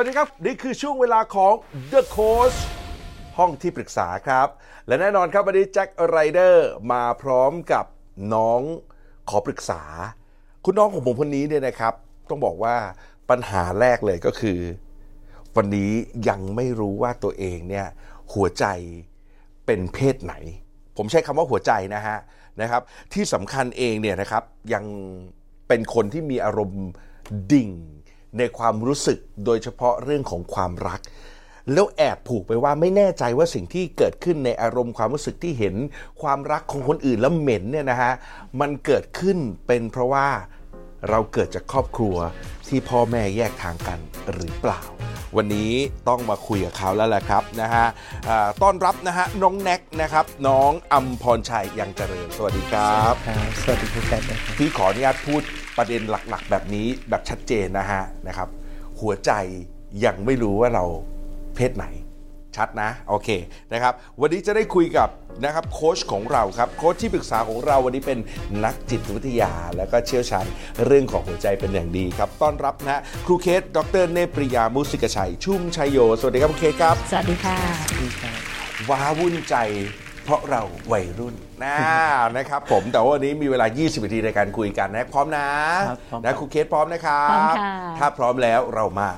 วัสดีครับ นี่คือช่วงเวลาของ The Coach ห้องที่ปรึกษาครับ และแน่นอนครับวันนี้แจ็คไรเดอร์มาพร้อมกับน้องขอปรึกษา คุณน้องของผมคนนี้เนี่ยนะครับ ต้องบอกว่าปัญหาแรกเลยก็คือ วันนี้ยังไม่รู้ว่าตัวเองเนี่ยหัวใจเป็นเพศไหน ผมใช้คำว่าหัวใจนะฮะนะครับ ที่สำคัญเองเนี่ยนะครับยังเป็นคนที่มีอารมณ์ดิ่ง ในความรู้สึกโดยเฉพาะเรื่องของความรัก แล้วแอบผูกไปว่าไม่แน่ใจว่าสิ่งที่เกิดขึ้นในอารมณ์ความรู้สึกที่เห็นความรักของคนอื่นแล้วเหม็นเนี่ยนะฮะมันเกิดขึ้นเป็นเพราะว่า เราเกิดจากครอบครัวที่พ่อแม่แยกทางกันหรือเปล่า วันนี้ต้องมาคุยกับเขาแล้วแหละครับนะฮะอ่าต้อนรับนะฮะน้องแน็กนะครับ น้องอัมพรชัยยังเจริญ สวัสดีครับครับสวัสดีคุณแคทนะครับ พี่ขออนุญาตพูดประเด็นหลักๆ แบบนี้แบบชัดเจนนะฮะนะครับ หัวใจยังไม่รู้ว่าเราเพศไหนชัดนะ โอเคนะครับ วันนี้จะได้คุยกับ นะครับโค้ชของเราครับโค้ชที่ปรึกษาของเราวันนี้เป็นนักจิตวิทยา แล้วก็เชี่ยวชาญเรื่องของหัวใจเป็นอย่างดีครับ ต้อนรับนะฮะครูเคส ดรเนปริยามุสิกชัย ชุ่มชัยโย สวัสดีครับครูเคสครับ สวัสดีค่ะว้าวุ่นใจเพราะเราวัยรุ่นนะนะครับผมแต่ว่าวันนี้มีเวลา 20นาทีในการคุยกันนะพร้อมนะครับพร้อมนะครูเคสพร้อมนะครับพร้อมค่ะถ้าพร้อมแล้วเรามา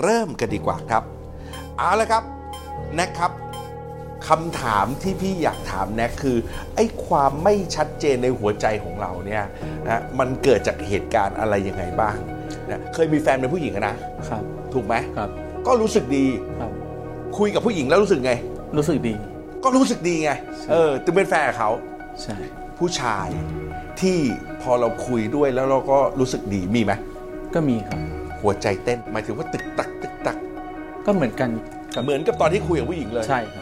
เริ่มกันดีกว่าครับ เอาละครับแน็กครับ คำถามที่พี่อยากถามแน็กคือไอ้ความไม่ชัดเจนในหัวใจของเราเนี่ยนะมันเกิดจากเหตุการณ์อะไรยังไงบ้างนะเคยมีแฟนเป็นผู้หญิงอะนะครับ ถูกไหมครับ ก็รู้สึกดีครับ คุยกับผู้หญิงแล้วรู้สึกไง รู้สึกดี ก็รู้สึกดีไงใช่ เออจึงเป็นแฟนกับเขา ใช่ ผู้ชายที่พอเราคุยด้วยแล้วเราก็รู้สึกดีมีไหมก็มีครับ หัวใจเต้นหมายถึงว่าตึกตักตึกตักก็เหมือนกันกับเหมือนกับตอนที่คุยกับผู้หญิงเลย ใช่ครับ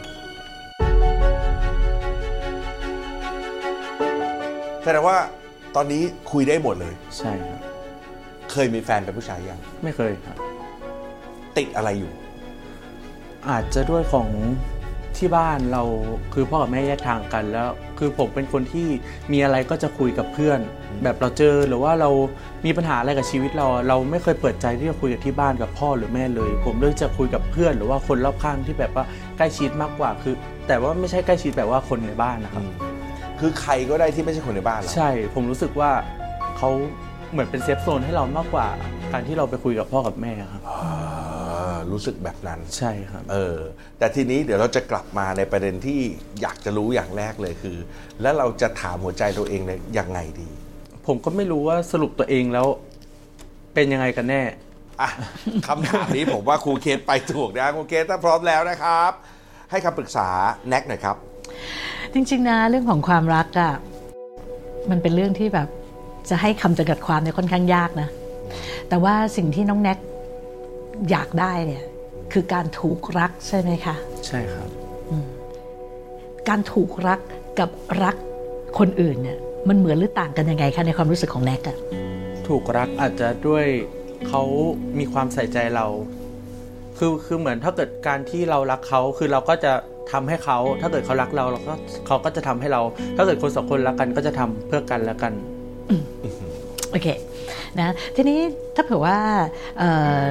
แสดงว่าตอนนี้คุยได้หมดเลย ใช่ครับ เคยมีแฟนเป็นผู้ชายยังไม่เคยครับ ติดอะไรอยู่ อาจจะด้วยของที่บ้านเราคือพ่อกับแม่แยกทางกันแล้ว คือผมเป็นคนที่มีอะไรก็จะคุยกับเพื่อน แบบเราเจอหรือว่าเรามีปัญหาอะไรกับชีวิตเรา เราไม่เคยเปิดใจที่จะคุยกับที่บ้านกับพ่อหรือแม่เลย ผมเลือกจะคุยกับเพื่อน หรือว่าคนรอบข้างที่แบบว่าใกล้ชิดมากกว่าคือ แต่ว่าไม่ใช่ใกล้ชิดแบบว่าคนในบ้านนะครับ คือใครก็ได้ที่ไม่ใช่คนในบ้านเรา ใช่ผมรู้สึกว่าเขาเหมือนเป็นเซฟโซนให้เรามากกว่าการที่เราไปคุยกับพ่อกับแม่ครับอ่ารู้สึกแบบนั้น ใช่ครับ เออ แต่ทีนี้เดี๋ยวเราจะกลับมาในประเด็นที่อยากจะรู้อย่างแรกเลยคือ แล้วเราจะถามหัวใจตัวเองเนี่ยยังไงดี ผมก็ไม่รู้ว่าสรุปตัวเองแล้ว เป็นยังไงกันแน่อะคำถามนี้ผมว่าครูเคสไปถูกนะครูเคสถ้าพร้อมแล้วนะครับ ให้คำปรึกษาแน็กหน่อยครับ จริง ๆ นะเรื่องของความรักอะมันเป็นเรื่องที่แบบจะให้คำจำกัดความเนี่ยค่อนข้างยากนะ แต่ว่าสิ่งที่น้องแน็กอยากได้เนี่ยคือการถูกรักใช่ไหมคะ ใช่ครับ การถูกรักกับรักคนอื่นเนี่ยมันเหมือนหรือต่างกันยังไงคะในความรู้สึกของแน็กอะถูกรักอาจจะด้วยเขามีความใส่ใจเรา คือคือเหมือนถ้าเกิดการที่เรารักเขาคือเราก็จะ ทำให้เขาถ้าเกิดเขารักเราเราก็เขาก็จะทำให้เรา ถ้าเกิดคนสองคนรักกันก็จะทำเพื่อกันและกันโอเคนะทีนี้ถ้าเผื่อว่าเอ่อ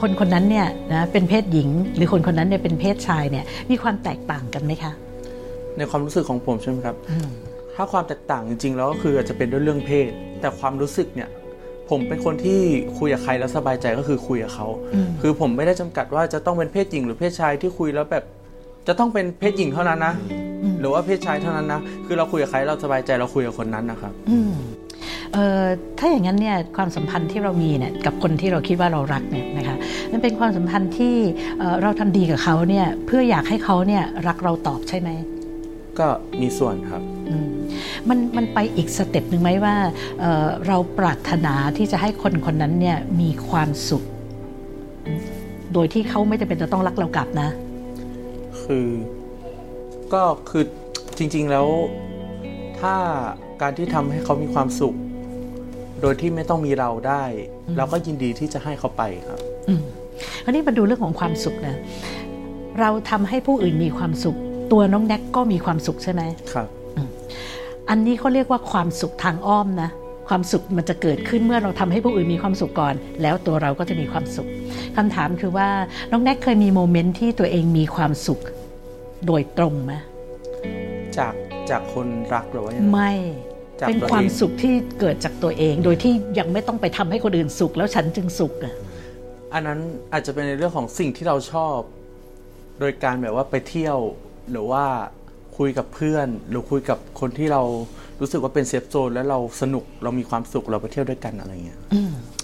คนคนนั้นเนี่ยนะเป็นเพศหญิง หรือคนคนนั้นเนี่ยเป็นเพศชายเนี่ยมีความแตกต่างกันไหมคะ ในความรู้สึกของผมใช่ไหมครับ ถ้าความแตกต่างจริงๆแล้วก็คืออาจจะเป็นด้วยเรื่องเพศ แต่ความรู้สึกเนี่ยผมเป็นคนที่คุยกับใครแล้วสบายใจก็คือคุยกับเขา คือผมไม่ได้จำกัดว่าจะต้องเป็นเพศหญิงหรือเพศชายที่คุยแล้วแบบ จะต้องเป็นเพศหญิงเท่านั้นนะ หรือว่าเพศชายเท่านั้นนะ คือเราคุยกับใครเราสบายใจเราคุยกับคนนั้นนะครับอืมเอ่อถ้าอย่างนั้นเนี่ยความสัมพันธ์ที่เรามีเนี่ยกับคนที่เราคิดว่าเรารักเนี่ยนะคะมันเป็นความสัมพันธ์ที่เอ่อเราทำดีกับเขาเนี่ยเพื่ออยากให้เขาเนี่ยรักเราตอบใช่ไหมก็มีส่วนครับอืมมันมันไปอีก step หนึ่งไหมว่าเอ่อเราปรารถนาที่จะให้คนคนนั้นเนี่ยมีความสุข โดยที่เขาไม่จำเป็นจะต้องรักเรากลับนะ คือ ก็คือจริง ๆ แล้วถ้าการที่ทำให้เขามีความสุข โดยที่ไม่ต้องมีเราได้ เราก็ยินดีที่จะให้เขาไปครับอืมคราวนี้มาดูเรื่องของความสุขนะเราทำให้ผู้อื่นมีความสุข ตัวน้องแน็กก็มีความสุขใช่ไหมครับอันนี้เขาเรียกว่าความสุขทางอ้อมนะ ความสุขมันจะเกิดขึ้นเมื่อเราทำให้ผู้อื่นมีความสุขก่อน แล้วตัวเราก็จะมีความสุขคำถามคือว่าน้องแน็กเคยมีโมเมนต์ที่ตัวเองมีความสุขโดยตรงไหมจากจากคนรักหรือว่ายังไงไม่จากเป็นตัวเองความสุขที่เกิดจากตัวเอง โดยที่ยังไม่ต้องไปทำให้คนอื่นสุข แล้วฉันจึงสุขอะอันนั้นอาจจะเป็นในเรื่องของสิ่งที่เราชอบ โดยการแบบว่าไปเที่ยวหรือว่าคุยกับเพื่อน หรือคุยกับคนที่เรา รู้สึกว่าเป็น safe zone แล้วเราสนุกเรามีความสุขเราไปเที่ยวด้วยกันอะไรเงี้ย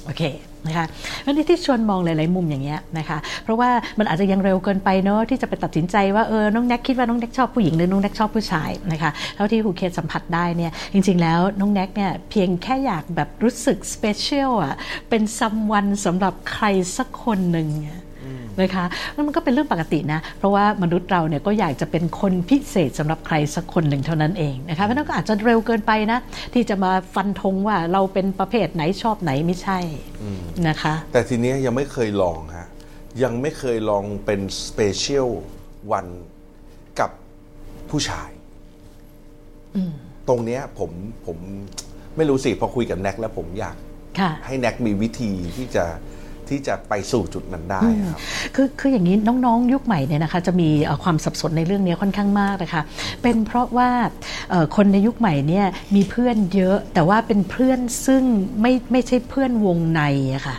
โอเคนะคะวันนี้ที่ชวนมองหลาย ๆ มุมอย่างเงี้ยนะคะ เพราะว่ามันอาจจะยังเร็วเกินไปเนอะที่จะไปตัดสินใจว่าเออน้องแน็กคิดว่าน้องแน็กชอบผู้หญิงหรือน้องแน็กชอบผู้ชายนะคะเท่าที่ครูเคสสัมผัสได้เนี่ยจริง ๆ แล้วน้องแน็กเนี่ยเพียงแค่อยากแบบรู้สึก special อะเป็น someone สำหรับใครสักคนหนึ่ง นะคะแล้วมันก็เป็นเรื่องปกตินะ เพราะว่ามนุษย์เราเนี่ยก็อยากจะเป็นคนพิเศษสำหรับใครสักคนหนึ่งเท่านั้นเองนะคะเพราะฉะนั้นก็อาจจะเร็วเกินไปนะ ที่จะมาฟันธงว่าเราเป็นประเภทไหนชอบไหนไม่ใช่นะคะ แต่ทีเนี้ยยังไม่เคยลองฮะยังไม่เคยลองเป็น special one กับผู้ชายตรงเนี้ยผมผมไม่รู้สิพอคุยกับแน็กแล้วผมอยากค่ะให้แน็กมีวิธีที่จะ ที่จะไปสู่จุดนั้นได้ครับคือคืออย่างนี้น้องๆ ยุคใหม่เนี่ยนะคะจะมีเอ่อความสับสนในเรื่องนี้ค่อนข้างมากนะคะเป็นเพราะว่าเอ่อคนในยุคใหม่เนี่ยมีเพื่อนเยอะ แต่ว่าเป็นเพื่อนซึ่งไม่ไม่ใช่เพื่อนวงในอะค่ะ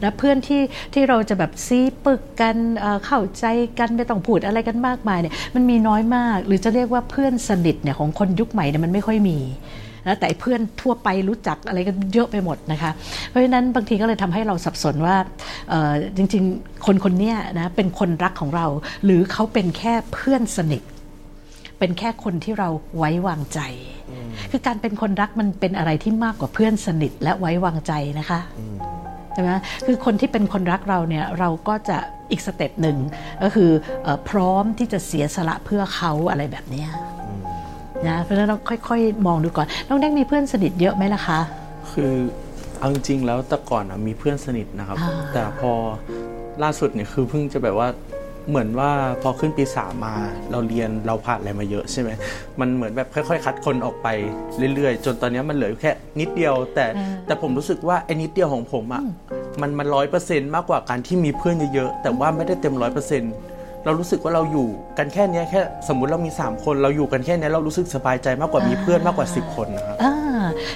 และเพื่อนที่ที่เราจะแบบซีปึกกันเอ่อเข้าใจกันไม่ต้องพูดอะไรกันมากมายเนี่ยมันมีน้อยมาก หรือจะเรียกว่าเพื่อนสนิทเนี่ยของคนยุคใหม่เนี่ยมันไม่ค่อยมี นะแต่เพื่อนทั่วไปรู้จักอะไรกันเยอะไปหมดนะคะเพราะฉะนั้นบางทีก็เลยทำให้เราสับสนว่าจริงๆ คนคนนี้นะเป็นคนรักของเรา หรือเขาเป็นแค่เพื่อนสนิทเป็นแค่คนที่เราไว้วางใจ คือการเป็นคนรักมันเป็นอะไรที่มากกว่าเพื่อนสนิทและไว้วางใจนะคะใช่ไหมคือคนที่เป็นคนรักเราเนี่ยเราก็จะอีก step หนึ่งก็คือ พร้อมที่จะเสียสละเพื่อเขาอะไรแบบนี้ นะเพราะฉะนั้นเราค่อยๆ มองดูก่อน น้องแดงมีเพื่อนสนิทเยอะไหมล่ะคะ คือเอาจริงๆแล้วแต่ก่อนอะมีเพื่อนสนิทนะครับ อ่า แต่พอล่าสุดเนี่ยคือเพิ่งจะแบบว่าเหมือนว่าพอขึ้นปีสามมาเราเรียนเราผ่านอะไรมาเยอะใช่ไหมมันเหมือนแบบค่อย ๆ คัดคนออกไปเรื่อยๆ จนตอนเนี้ยมันเหลืออยู่แค่นิดเดียว แต่แต่ผมรู้สึกว่าไอ้นิดเดียวของผมอะมันมันร้อยเปอร์เซ็นต์มากกว่าการที่มีเพื่อนเยอะๆแต่ว่าไม่ได้เต็มร้อยเปอร์เซ็นต์ เรารู้สึกว่าเราอยู่กันแค่เนี้ยแค่สมมุติเรามี 3 คน เราอยู่กันแค่เนี้ยเรารู้สึกสบายใจมากกว่ามีเพื่อนมากกว่า 10 คนนะครับอ่า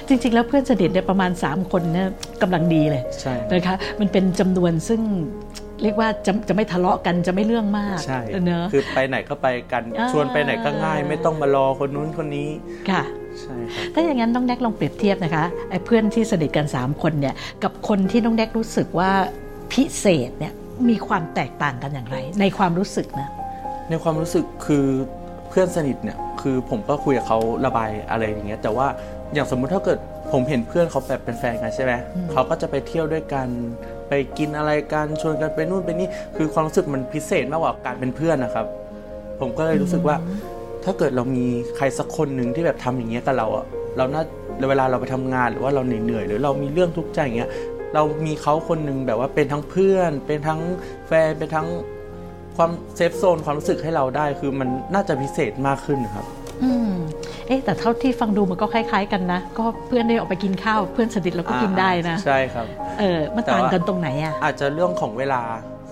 จริง ๆ แล้วเพื่อนสนิทเนี่ยประมาณ 3 คนเนี่ยกำลังดีเลยใช่นะคะมันเป็นจำนวนซึ่งเรียกว่าจะจะไม่ทะเลาะกันจะไม่เรื่องมากใช่เนอะคือไปไหนก็ไปกันอ่าชวนไปไหนก็ง่าย ไม่ต้องมารอคนนู้นคนนี้ค่ะใช่ครับถ้าอย่างนั้นน้องแน็กลองเปรียบเทียบนะคะไอ้เพื่อนที่สนิทกัน 3 คนเนี่ยกับคนที่น้องแน็กรู้สึกว่าพิเศษเนี่ย มีความแตกต่างกันอย่างไร ในความรู้สึกนะ ในความรู้สึกคือเพื่อนสนิทเนี่ยคือผมก็คุยกับเขาระบายอะไรอย่างเงี้ยแต่ว่าอย่างสมมุติถ้าเกิดผมเห็นเพื่อนเขาแบบเป็นแฟนกันใช่ไหมเขาก็จะไปเที่ยวด้วยกันไปกินอะไรกันชวนกันไปนู่นไปนี่คือความรู้สึกมันพิเศษมากกว่าการเป็นเพื่อนนะครับ ผมก็เลยรู้สึกว่า ถ้าเกิดเรามีใครสักคนหนึ่งที่แบบทำอย่างเงี้ยกับเราอะเราน่าเวลาเราไปทำงานหรือว่าเราเหนื่อยๆหรือเรามีเรื่องทุกข์ใจอย่างเงี้ย เรามีเขาคนหนึ่งแบบว่าเป็นทั้งเพื่อน เป็นทั้งแฟนเป็นทั้งความเซฟโซนความรู้สึกให้เราได้คือมันน่าจะพิเศษมากขึ้นครับ อืมเอ๊ะแต่เท่าที่ฟังดูมันก็คล้าย ๆ กันนะ ก็เพื่อนได้ออกไปกินข้าว เพื่อนสนิทเราก็กินได้นะ ใช่ครับ เออมันแต่ต่างว่ากันตรงไหนอะอาจจะเรื่องของเวลา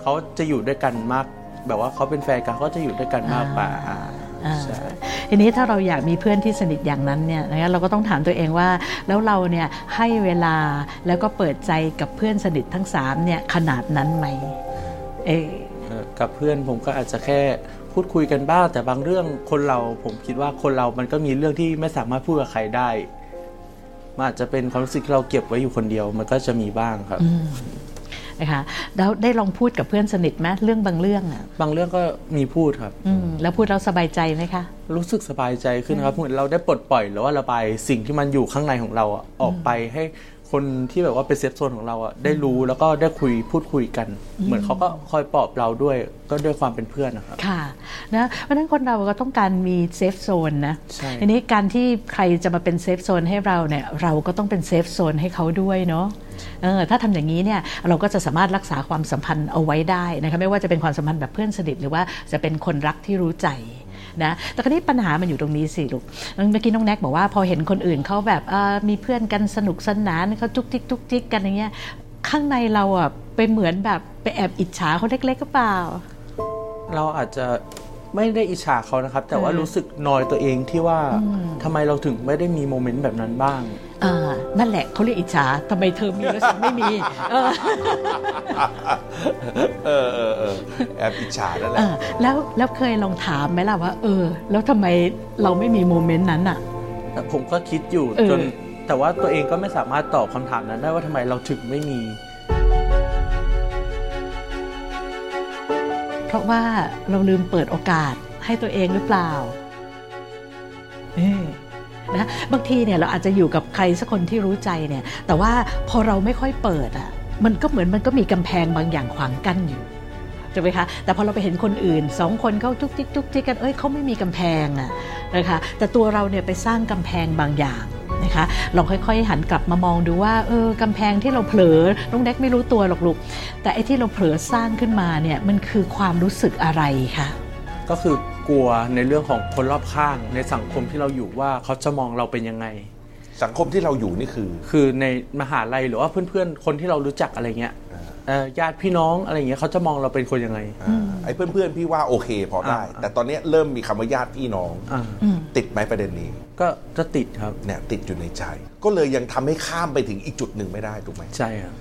เขาจะอยู่ด้วยกันมาก แบบว่าเขาเป็นแฟนกันเขาจะอยู่ด้วยกันมากกว่าอ่าอ่าใช่ ทีนี้ถ้าเราอยากมีเพื่อนที่สนิทอย่างนั้นเนี่ยนะคะเราก็ต้องถามตัวเองว่า แล้วเราเนี่ยให้เวลาแล้วก็เปิดใจกับเพื่อนสนิททั้งสามเนี่ยขนาดนั้นไหมเออเอ่อกับเพื่อนผมก็อาจจะแค่พูดคุยกันบ้างแต่บางเรื่องคนเราผมคิดว่าคนเรามันก็มีเรื่องที่ไม่สามารถพูดกับใครได้มันอาจจะเป็นความรู้สึกที่เราเก็บไว้อยู่คนเดียว มันก็จะมีบ้างครับ นะคะแล้วได้ลองพูดกับเพื่อนสนิทไหมเรื่องบางเรื่องอะบางเรื่องก็มีพูดครับอืมแล้วพูดแล้วสบายใจไหมคะรู้สึกสบายใจขึ้นครับเหมือนเราได้ปลดปล่อยหรือว่าระบายสิ่งที่มันอยู่ข้างในของเราอะออกไปให้ คนที่แบบว่าเป็น safe zone ของเราอะได้รู้แล้วก็ได้คุยพูดคุยกัน เหมือนเขาก็คอยปลอบเราด้วยก็ด้วยความเป็นเพื่อนนะครับค่ะนะเพราะฉะนั้นคนเราก็ต้องการมี safe zone นะใช่ทีนี้การที่ใครจะมาเป็น safe zone ให้เราเนี่ยเราก็ต้องเป็น safe zone ให้เขาด้วยเนาะเออถ้าทำอย่างนี้เนี่ยเราก็จะสามารถรักษาความสัมพันธ์เอาไว้ได้นะคะไม่ว่าจะเป็นความสัมพันธ์แบบเพื่อนสนิทหรือว่าจะเป็นคนรักที่รู้ใจ นะแต่คราวนี้ปัญหามันอยู่ตรงนี้สิลูกเมื่อกี้น้องแน็กบอกว่าพอเห็นคนอื่นเขาแบบมีเพื่อนกันสนุกสนานเขาจุกจิกจุกจิกกันอย่างเงี้ยข้างในเราอะไปเหมือนแบบไปแอบอิจฉาเขาเล็กๆก็เปล่า เราอาจจะ ไม่ได้อิจฉาเขานะครับ แต่ว่าเออรู้สึกนอยตัวเองที่ว่าทำไมเราถึงไม่ได้มีโมเมนต์แบบนั้นบ้างอ่านั่นแหละเขาเรียกอิจฉาทำไมเธอมีแล้วฉันไม่มีเออเออเออเออแอบอิจฉานั่นแหเอละอแล้วแล้วเคยลองถามไหมล่ะว่า เออ แล้วทำไมเราไม่มีโมเมนต์นั้นอะแต่ผมก็คิดอยู่เออจนแต่ว่าตัวเองก็ไม่สามารถตอบคำถามนั้นได้ว่าทำไมเราถึงไม่มี เพราะว่าเราลืมเปิดโอกาสให้ตัวเองหรือเปล่าเออนะบางทีเนี่ยเราอาจจะอยู่กับใครสักคนที่รู้ใจเนี่ย แต่ว่าพอเราไม่ค่อยเปิดอะมันก็เหมือนมันก็มีกำแพงบางอย่างขวางกั้นอยู่ใช่ไหมคะแต่พอเราไปเห็นคนอื่นสองคนเขาจุกจิกจุกจิกกันเอ้ยเขาไม่มีกำแพงอะนะคะแต่ตัวเราเนี่ยไปสร้างกำแพงบางอย่าง นะคะลองค่อยๆ หันกลับมามองดูว่าเออกำแพงที่เราเผลอน้องเด็กไม่รู้ตัวหรอกลูกแต่ไอ้ที่เราเผลอสร้างขึ้นมาเนี่ยมันคือความรู้สึกอะไรคะก็คือกลัวในเรื่องของคนรอบข้างในสังคมที่เราอยู่ว่าเขาจะมองเราเป็นยังไง สังคมที่เราอยู่นี่คือ คือในมหาลัยหรือว่าเพื่อนๆ คนที่เรารู้จักอะไรเงี้ยเอ่อญาติพี่น้องอะไรเงี้ยเขาจะมองเราเป็นคนยังไงอ่าไอ้เพื่อนๆพี่ว่าโอเค พอได้อ่าแต่ตอนนี้เริ่มมีคำว่าญาติพี่น้องอ่าติดไหมประเด็นนี้ ก็จะติดครับเนี่ยติดอยู่ในใจ ก็เลยยังทำให้ข้ามไปถึงอีกจุดหนึ่งไม่ได้ถูกไหมใช่ครับ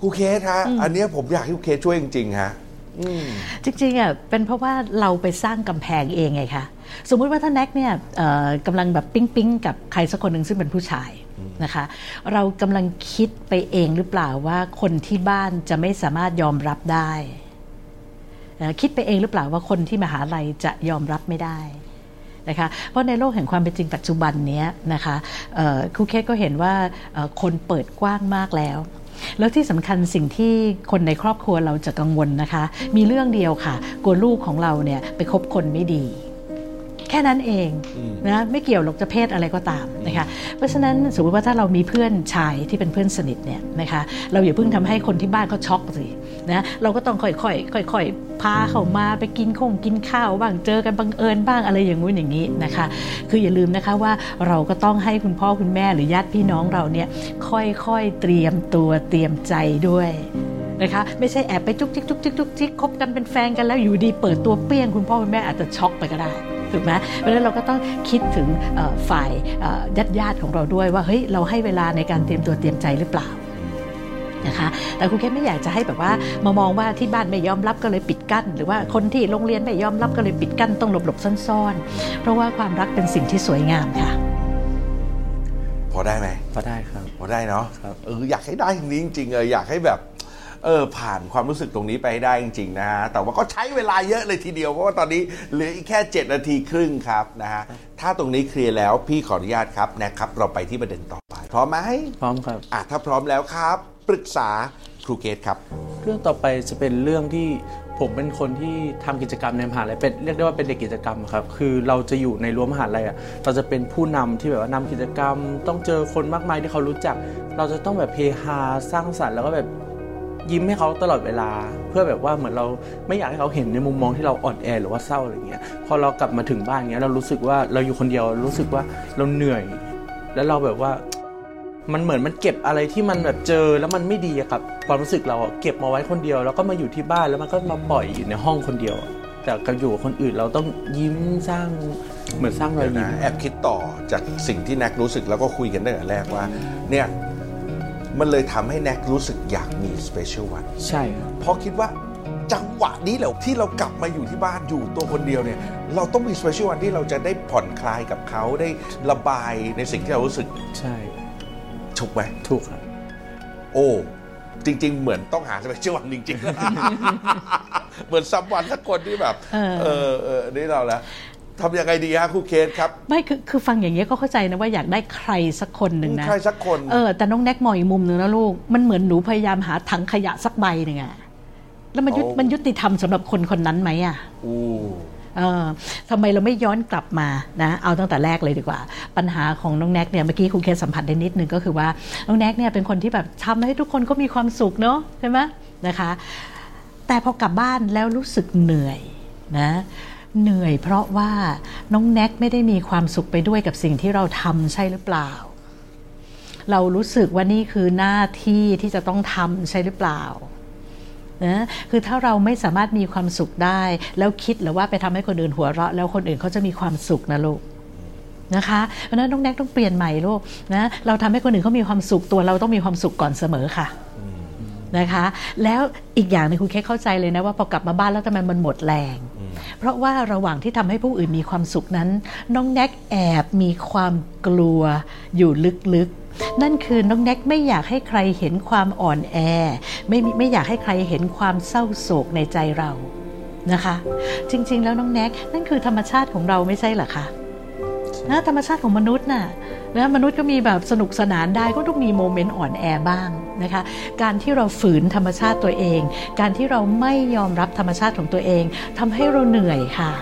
ครูเคสฮะอันเนี้ยผมอยากให้ครูเคสช่วยจริงๆฮะอืมจริงๆอะเป็นเพราะว่าเราไปสร้างกำแพงเองไงคะ สมมุติว่าถ้าแน็กเนี่ยเอ่อกำลังแบบปิ๊งปิ๊งๆกับใครสักคนหนึ่งซึ่งเป็นผู้ชายนะคะ เรากำลังคิดไปเองหรือเปล่าว่าคนที่บ้านจะไม่สามารถยอมรับได้เอ่อคิดไปเองหรือเปล่าว่าคนที่มหาลัยจะยอมรับไม่ได้นะคะเพราะในโลกแห่งความเป็นจริงปัจจุบันเนี้ยนะคะเอ่อครูเคสก็เห็นว่าเอ่อคนเปิดกว้างมากแล้ว แล้วที่สำคัญสิ่งที่คนในครอบครัวเราจะกังวลนะคะ มีเรื่องเดียวค่ะ กลัวลูกของเราเนี่ยไปคบคนไม่ดี แค่นั้นเองนะไม่เกี่ยวหรอกจะเพศอะไรก็ตามนะคะเพราะฉะนั้นสมมติว่าถ้าเรามีเพื่อนชายที่เป็นเพื่อนสนิทเนี่ยนะคะเราอย่าเพิ่งทำให้คนที่บ้านเขาช็อกสินะเราก็ต้องค่อยๆค่อยๆพาเขามาไปกินคงกินข้าวบ้างเจอกันบังเอิญบ้างอะไรอย่างงู้นอย่างนี้นะคะ คืออย่าลืมนะคะว่าเราก็ต้องให้คุณพ่อคุณแม่หรือญาติพี่น้องเราเนี่ยค่อยๆเตรียมตัวเตรียมใจด้วยนะคะไม่ใช่แอบไปจุกจิกจุกจิกจุกจิกคบกันเป็นแฟนกันแล้วอยู่ดีเปิดตัวเปรี้ยงคุณพ่อคุณแม่อาจจะช็อกไปก็ได้ ถูกไหมเพราะฉะนั้นเราก็ต้องคิดถึงเอ่อฝ่ายญาติญาติๆของเราด้วยว่าเฮ้ยเราให้เวลาในการเตรียมตัวเตรียมใจหรือเปล่านะคะแต่ครูแค่ไม่อยากจะให้แบบว่ามามองว่าที่บ้านไม่ยอมรับก็เลยปิดกั้น หรือว่าคนที่โรงเรียนไม่ยอมรับก็เลยปิดกั้นต้องหลบหลบๆซ่อนๆ เพราะว่าความรักเป็นสิ่งที่สวยงามค่ะ พอได้ไหมก็ได้ครับ พอได้เนาะครับเอออยากให้ได้จริงๆจริงๆเลยอยากให้แบบ เออผ่านความรู้สึกตรงนี้ไปให้ได้จริงๆนะฮะแต่ว่าก็ใช้เวลาเยอะเลยทีเดียวเพราะว่าตอนนี้เหลืออีกแค่ 7 นาทีครึ่งครับนะฮะถ้าตรงนี้เคลียร์แล้วพี่ขออนุญาตครับนะครับเราไปที่ประเด็นต่อไป พร้อมไหมพร้อมครับอะถ้าพร้อมแล้วครับ ปรึกษาครูเกตครับ เรื่องต่อไปจะเป็นเรื่องที่ผมเป็นคนที่ทำกิจกรรมในมหาลัยเป็นเรียกได้ว่าเป็นเด็กกิจกรรมครับ คือเราจะอยู่ในรั้วมหาลัยอะเราจะเป็นผู้นำที่แบบว่านำกิจกรรม ต้องเจอคนมากมายที่เขารู้จัก เราจะต้องแบบเฮฮาสร้างสรรค์แล้วก็แบบ ยิ้มให้เขาตลอดเวลา เพื่อแบบว่าเหมือนเราไม่อยากให้เขาเห็นในมุมมองที่เราอ่อนแอหรือว่าเศร้าอะไรเงี้ยพอเรากลับมาถึงบ้านเงี้ยเรารู้สึกว่าเราอยู่คนเดียวรู้สึกว่าเราเหนื่อย แล้วเราแบบว่ามันเหมือนมันเก็บอะไรที่มันแบบเจอแล้วมันไม่ดีครับความรู้สึกเราเก็บมาไว้คนเดียว แล้วก็มาอยู่ที่บ้านแล้วมันก็มาปล่อยอยู่ในห้องคนเดียว แต่กับอยู่กับคนอื่นเราต้องยิ้มสร้างเหมือนสร้างรอยยิ้มแอบคิดต่อจากสิ่งที่แน็กรู้สึกแล้วก็คุยกันตั้งแต่แรกว่าเนี่ย มันเลยทำให้แน็กรู้สึกอยากมี special one ใช่ครับ เพราะคิดว่าจังหวะนี้แหละที่เรากลับมาอยู่ที่บ้านอยู่ตัวคนเดียวเนี่ย เราต้องมี special one ที่เราจะได้ผ่อนคลายกับเขาได้ระบายในสิ่งที่เรารู้สึกใช่ถูกไหมถูกครับ โอ้ จริง ๆ เหมือนต้องหา special one จริง ๆ เหมือน someone สักคนที่แบบ เออเออเออนี่เราแล้ว ทำยังไงดีฮะครูเคสครับ ไม่คือคือฟังอย่างนี้ยก็เข้าใจนะว่าอยากได้ใครสักคนหนึ่งนะใครสักคนเออแต่น้องแน็กมองอีกมุมหนึ่งนะลูก มันเหมือนหนูพยายามหาถังขยะสักใบหนึ่งอะแล้วมันยุติโอ้มันยุติธรรมสำหรับคนคนนั้นไหมอะอู้เออทำไมเราไม่ย้อนกลับมานะเอาตั้งแต่แรกเลยดีกว่า ปัญหาของน้องแน็กเนี่ยเมื่อกี้ครูเคสสัมผัสได้นิดนึงก็คือว่าน้องแน็กเนี่ยเป็นคนที่แบบทำให้ทุกคนก็มีความสุขเนาะใช่ไหมนะคะ แต่พอกลับบ้านแล้วรู้สึกเหนื่อยนะ เหนื่อยเพราะว่าน้องแน็กไม่ได้มีความสุขไปด้วยกับสิ่งที่เราทำใช่หรือเปล่า เรารู้สึกว่านี่คือหน้าที่ที่จะต้องทำใช่หรือเปล่านะคือถ้าเราไม่สามารถมีความสุขได้ แล้วคิดหรือว่าไปทำให้คนอื่นหัวเราะ แล้วคนอื่นเขาจะมีความสุขนะลูกนะคะเพราะฉะนั้นน้องแน็กต้องเปลี่ยนใหม่ลูกนะเราทำให้คนอื่นเขามีความสุขตัวเราต้องมีความสุขก่อนเสมอค่ะนะคะ แล้วอีกอย่างนึงคุณแค่เข้าใจเลยนะว่าพอกลับมาบ้านแล้วทำไมมันหมดแรง เพราะว่าระหว่างที่ทำให้ผู้อื่นมีความสุขนั้น น้องแน็กแอบมีความกลัวอยู่ลึกๆ นั่นคือน้องแน็กไม่อยากให้ใครเห็นความอ่อนแอ ไม่ไม่อยากให้ใครเห็นความเศร้าโศกในใจเรานะคะ จริงๆ แล้วน้องแน็กนั่นคือธรรมชาติของเราไม่ใช่เหรอคะ นะธรรมชาติของมนุษย์น่ะนะมนุษย์ก็มีแบบสนุกสนานได้ก็ต้องมีโมเมนต์อ่อนแอบ้างนะคะ การที่เราฝืนธรรมชาติตัวเอง การที่เราไม่ยอมรับธรรมชาติของตัวเองทำให้เราเหนื่อยค่ะ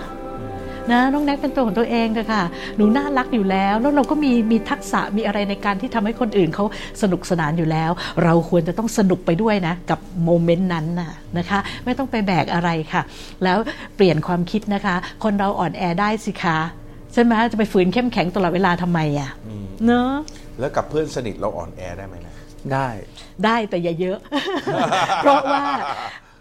นะน้องแน็กเป็นตัวของตัวเองเลยค่ะ หนูน่ารักอยู่แล้ว แล้วเราก็มีมีทักษะมีอะไรในการที่ทำให้คนอื่นเขาสนุกสนานอยู่แล้ว เราควรจะต้องสนุกไปด้วยนะ กับโมเมนต์นั้นน่ะนะคะ ไม่ต้องไปแบกอะไรค่ะ แล้วเปลี่ยนความคิดนะคะ คนเราอ่อนแอได้สิคะ ช่ไหมจะไปฝืนเข้มแข็งตลอดเวลาทำไมอะเนอะแล้วกับเพื่อนสนิทเราอ่อนแอได้ไหมนะได้ได้แต่อย่าเยอะ เพราะว่า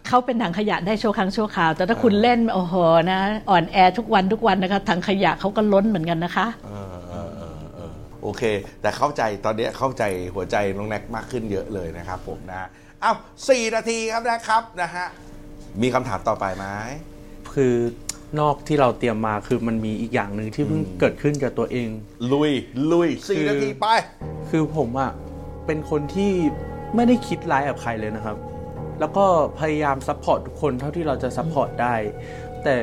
เขาเป็นถังขยะได้ชั่วครั้งชั่วคราว แต่ถ้าคุณเล่นโอ้โหนะอ่อนแอทุกวันทุกวันนะคะถังขยะเขาก็ล้นเหมือนกันนะคะเออเออเออเออโอเค แต่เข้าใจตอนเนี้ยเข้าใจหัวใจน้องแน็กมากขึ้นเยอะเลยนะครับผมนะอ้าวสี่นาทีครับนะครับนะฮะมีคำถามต่อไปไหมคือ นอกที่เราเตรียมมาคือมันมีอีกอย่างหนึ่งที่เพิ่งเกิดขึ้นกับตัวเอง ลุย ลุยสี่คือนาทีไป คือผมอะเป็นคนที่ไม่ได้คิดร้ายกับใครเลยนะครับ แล้วก็พยายาม support ทุกคนเท่าที่เราจะ support ได้ แต่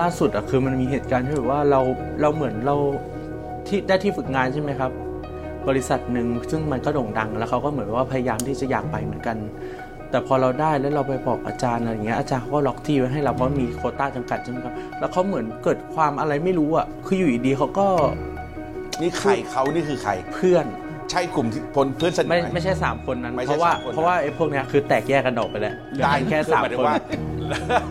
ล่าสุดอะคือมันมีเหตุการณ์ที่แบบว่าเราเราเหมือนเราที่ได้ที่ฝึกงานใช่ไหมครับ บริษัทหนึ่งซึ่งมันก็โด่งดังแล้วเขาก็เหมือนว่าพยายามที่จะอยากไปเหมือนกัน แต่พอเราได้แล้วเราไปบอกอาจารย์อะไรอย่างเงี้ยอาจารย์เขาก็ล็อกที่ไว้ให้เราเพราะมีโควต้าจำกัดใช่ไหมครับแล้วเขาเหมือนเกิดความอะไรไม่รู้อะคืออยู่ดีๆเขาก็นี่ใครเขานี่คือใครเพื่อน ใช่กลุ่มที่พลเพื่อนสนิทไม่ไหม ไม่ใช่สามคนนั้นไม่ใช่เพราะว่าสามคนนั้น เพราะว่าไอ้พวกเนี้ยคือแตกแยกกันออกไปแล้วเหลือได้แค่สามหยถึคงนว่า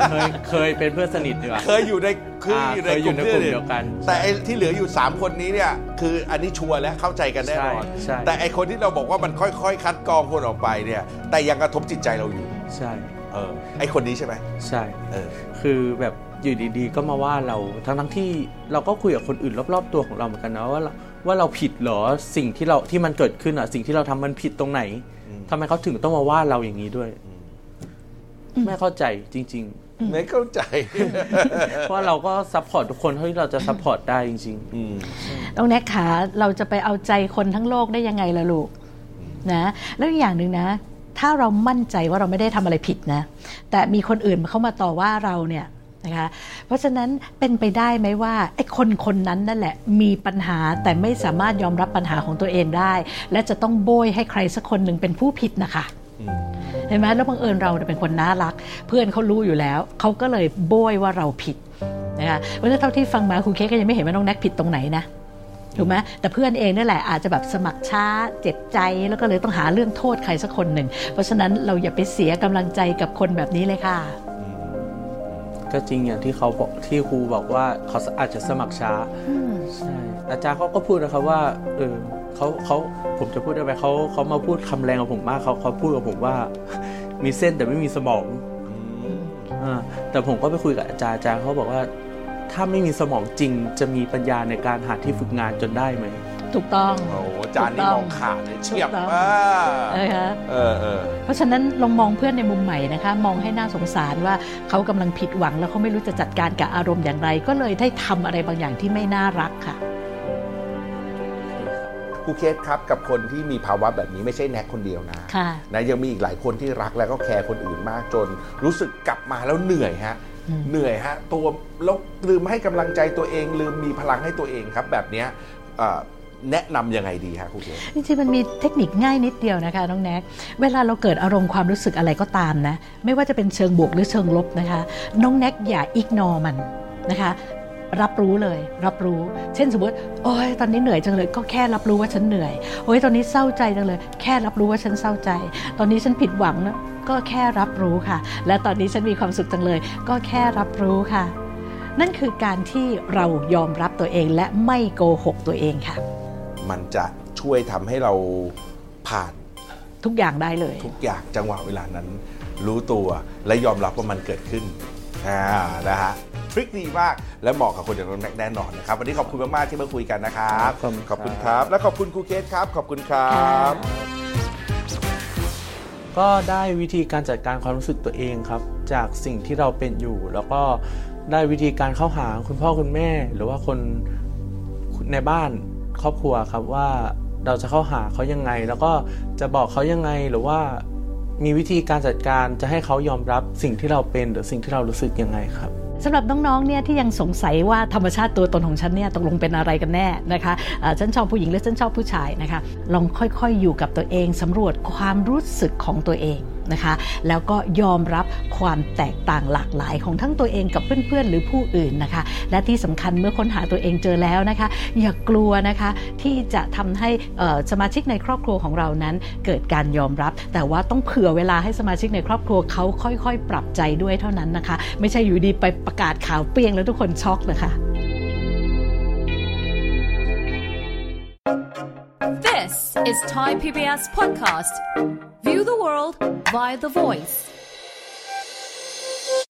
เคยเคยเป็นเพื่อนสนิทดีกว่า เคยอยู่ในคืออ่าอยู่ในเคยอยู่ในกลุ่มพื่เดียวกันแต่ไอ้ที่เหลืออยู่ 3 คนนี้เนี่ยคืออันนี้ชัวร์แล้วเข้าใจกันแน่นอนใช่ใช่ แต่ไอ้คนที่เราบอกว่ามันค่อย ๆ คัดกรองคนออกไปเนี่ยแต่ยังกระทบจิตใจเราอยู่ใช่เออไอ้คนนี้ใช่ไหมใช่ เออ คือแบบอยู่ดีๆ ก็มาว่าเราทั้งทั้งๆที่เราก็คุยกับคนอื่นรอบๆตัวของเราเหมือนกันนะว่าเรา ว่าเราผิดเหรอสิ่งที่เราที่มันเกิดขึ้นอะ สิ่งที่เราทำมันผิดตรงไหนทำไมเขาถึงต้องมาว่าเราอย่างนี้ด้วยไม่เข้าใจจริงไม่เข้าใจ อืม ๆเพราะเราก็ support ทุกคนเท่าที่เราจะ support ได้จริงอืมน้องแน็กขาเราจะไปเอาใจคนทั้งโลกได้ยังไงล่ะลูกนะแล้วอีกอย่างหนึ่งนะ ถ้าเรามั่นใจว่าเราไม่ได้ทำอะไรผิดนะ แต่มีคนอื่นเข้ามาต่อว่าเราเนี่ย นะคะเพราะฉะนั้นเป็นไปได้ไหมว่าไอ้คนคนนั้นนั่นแหละมีปัญหาแต่ไม่สามารถยอมรับปัญหาของตัวเองได้ และจะต้องโบยให้ใครสักคนหนึ่งเป็นผู้ผิดนะคะเห็นไหมแล้วบังเอิญเราเนี่ยเป็นคนน่ารัก เพื่อนเขารู้อยู่แล้วเขาก็เลยโบยว่าเราผิดนะคะเพราะฉะนั้นเท่าที่ฟังมาครูเค้กก็ยังไม่เห็นว่าน้องแน็กผิดตรงไหนนะถูกไหมแต่เพื่อนเองนี่แหละอาจจะแบบสมัครช้าเจ็บใจ แล้วก็เลยต้องหาเรื่องโทษใครสักคนหนึ่ง เพราะฉะนั้นเราอย่าไปเสียกำลังใจกับคนแบบนี้เลยค่ะๆ ก็จริงอย่างที่เขาบอกที่ครูบอกว่าเขาอาจจะสมัครช้าใช่อาจารย์เขาก็พูดนะครับว่าเออเขาเขาผมจะพูดได้ไหมเขาเขามาพูดคำแรงกับผมมากเขาเขาพูดกับผมว่า มีเส้นแต่ไม่มีสมองอ่าแต่ผมก็ไปคุยกับอาจารย์อาจารย์เขาบอกว่า ถ้าไม่มีสมองจริงจะมีปัญญาในการหาที่ฝึกงานจนได้ไหม ถูกต้องโอ้โหจานนี่มองขาดเลยเฉียบถูกต้องมากนะคะเออเออเพราะฉะนั้นลองมองเพื่อนในมุมใหม่นะคะ มองให้น่าสงสารว่าเขากำลังผิดหวังแล้วเขาไม่รู้จะจัดการกับอารมณ์อย่างไร ก็เลยได้ทำอะไรบางอย่างที่ไม่น่ารักค่ะครูเคสครับกับคนที่มีภาวะแบบนี้ไม่ใช่แน็กคนเดียวนะค่ะนะยังมีอีกหลายคนที่รักแล้วก็แคร์คนอื่นมากจน รู้สึกกลับมาแล้วเหนื่อยฮะอืมเหนื่อยฮะตัวแล้วลืมให้กำลังใจตัวเองลืมมีพลังให้ตัวเองครับ แบบเนี้ยเอ่อ แนะนำยังไงดีฮะครูเคสจริงๆมันมีเทคนิคง่ายนิดเดียวนะคะน้องแน็กเวลาเราเกิดอารมณ์ความรู้สึกอะไรก็ตามนะ ไม่ว่าจะเป็นเชิงบวกหรือเชิงลบนะคะ น้องแน็กอย่า ignore มันนะคะรับรู้เลย รับรู้ เช่นสมมติโอ้ยตอนนี้เหนื่อยจังเลย ก็แค่รับรู้ว่าฉันเหนื่อยโอ้ยตอนนี้เศร้าใจจังเลย แค่รับรู้ว่าฉันเศร้าใจ ตอนนี้ฉันผิดหวังนะก็แค่รับรู้ค่ะ และตอนนี้ฉันมีความสุขจังเลย ก็แค่รับรู้ค่ะ นั่นคือการที่เรายอมรับตัวเองและไม่โกหกตัวเองค่ะ มันจะช่วยทำให้เราผ่านทุกอย่างได้เลย ทุกอย่างจังหวะเวลานั้น รู้ตัวและยอมรับว่ามันเกิดขึ้นอ่านะฮะทริคดีมากและเหมาะกับคนอย่างน้องแม็กแน่นอนนะครับ วันนี้ขอบคุณมาก ๆ ที่มาคุยกันนะครับ ขอบคุณขอบคุณครับ และขอบคุณครูเคสครับ ขอบคุณครับ ก็ได้วิธีการจัดการความรู้สึกตัวเองครับ จากสิ่งที่เราเป็นอยู่ แล้วก็ได้วิธีการเข้าหาคุณพ่อคุณแม่ หรือว่าคนในบ้าน ครอบครัวครับว่าเราจะเข้าหาเขายังไง แล้วก็จะบอกเขายังไงหรือว่ามีวิธีการจัดการจะให้เขายอมรับสิ่งที่เราเป็นหรือสิ่งที่เรารู้สึกยังไงครับ สำหรับน้องๆ เนี่ยที่ยังสงสัยว่าธรรมชาติตัวตนของฉันเนี่ยตกลงเป็นอะไรกันแน่นะคะเอ่อฉันชอบผู้หญิงหรือฉันชอบผู้ชายนะคะ ลองค่อยๆ อยู่กับตัวเองสำรวจความรู้สึกของตัวเองนะคะ แล้วก็ยอมรับความแตกต่างหลากหลายของทั้งตัวเองกับเพื่อนๆ หรือผู้อื่นนะคะ และที่สำคัญเมื่อค้นหาตัวเองเจอแล้วนะคะ อย่ากลัวนะคะที่จะทำให้สมาชิกในครอบครัวของเรานั้น เกิดการยอมรับ แต่ว่าต้องเผื่อเวลาให้สมาชิกในครอบครัวเขาค่อยๆ ปรับใจด้วยเท่านั้นนะคะ ไม่ใช่อยู่ดีไปประกาศข่าวเปรี้ยงแล้วทุกคนช็อกเลยค่ะ This is Thai PBS podcast. View the world via the voice.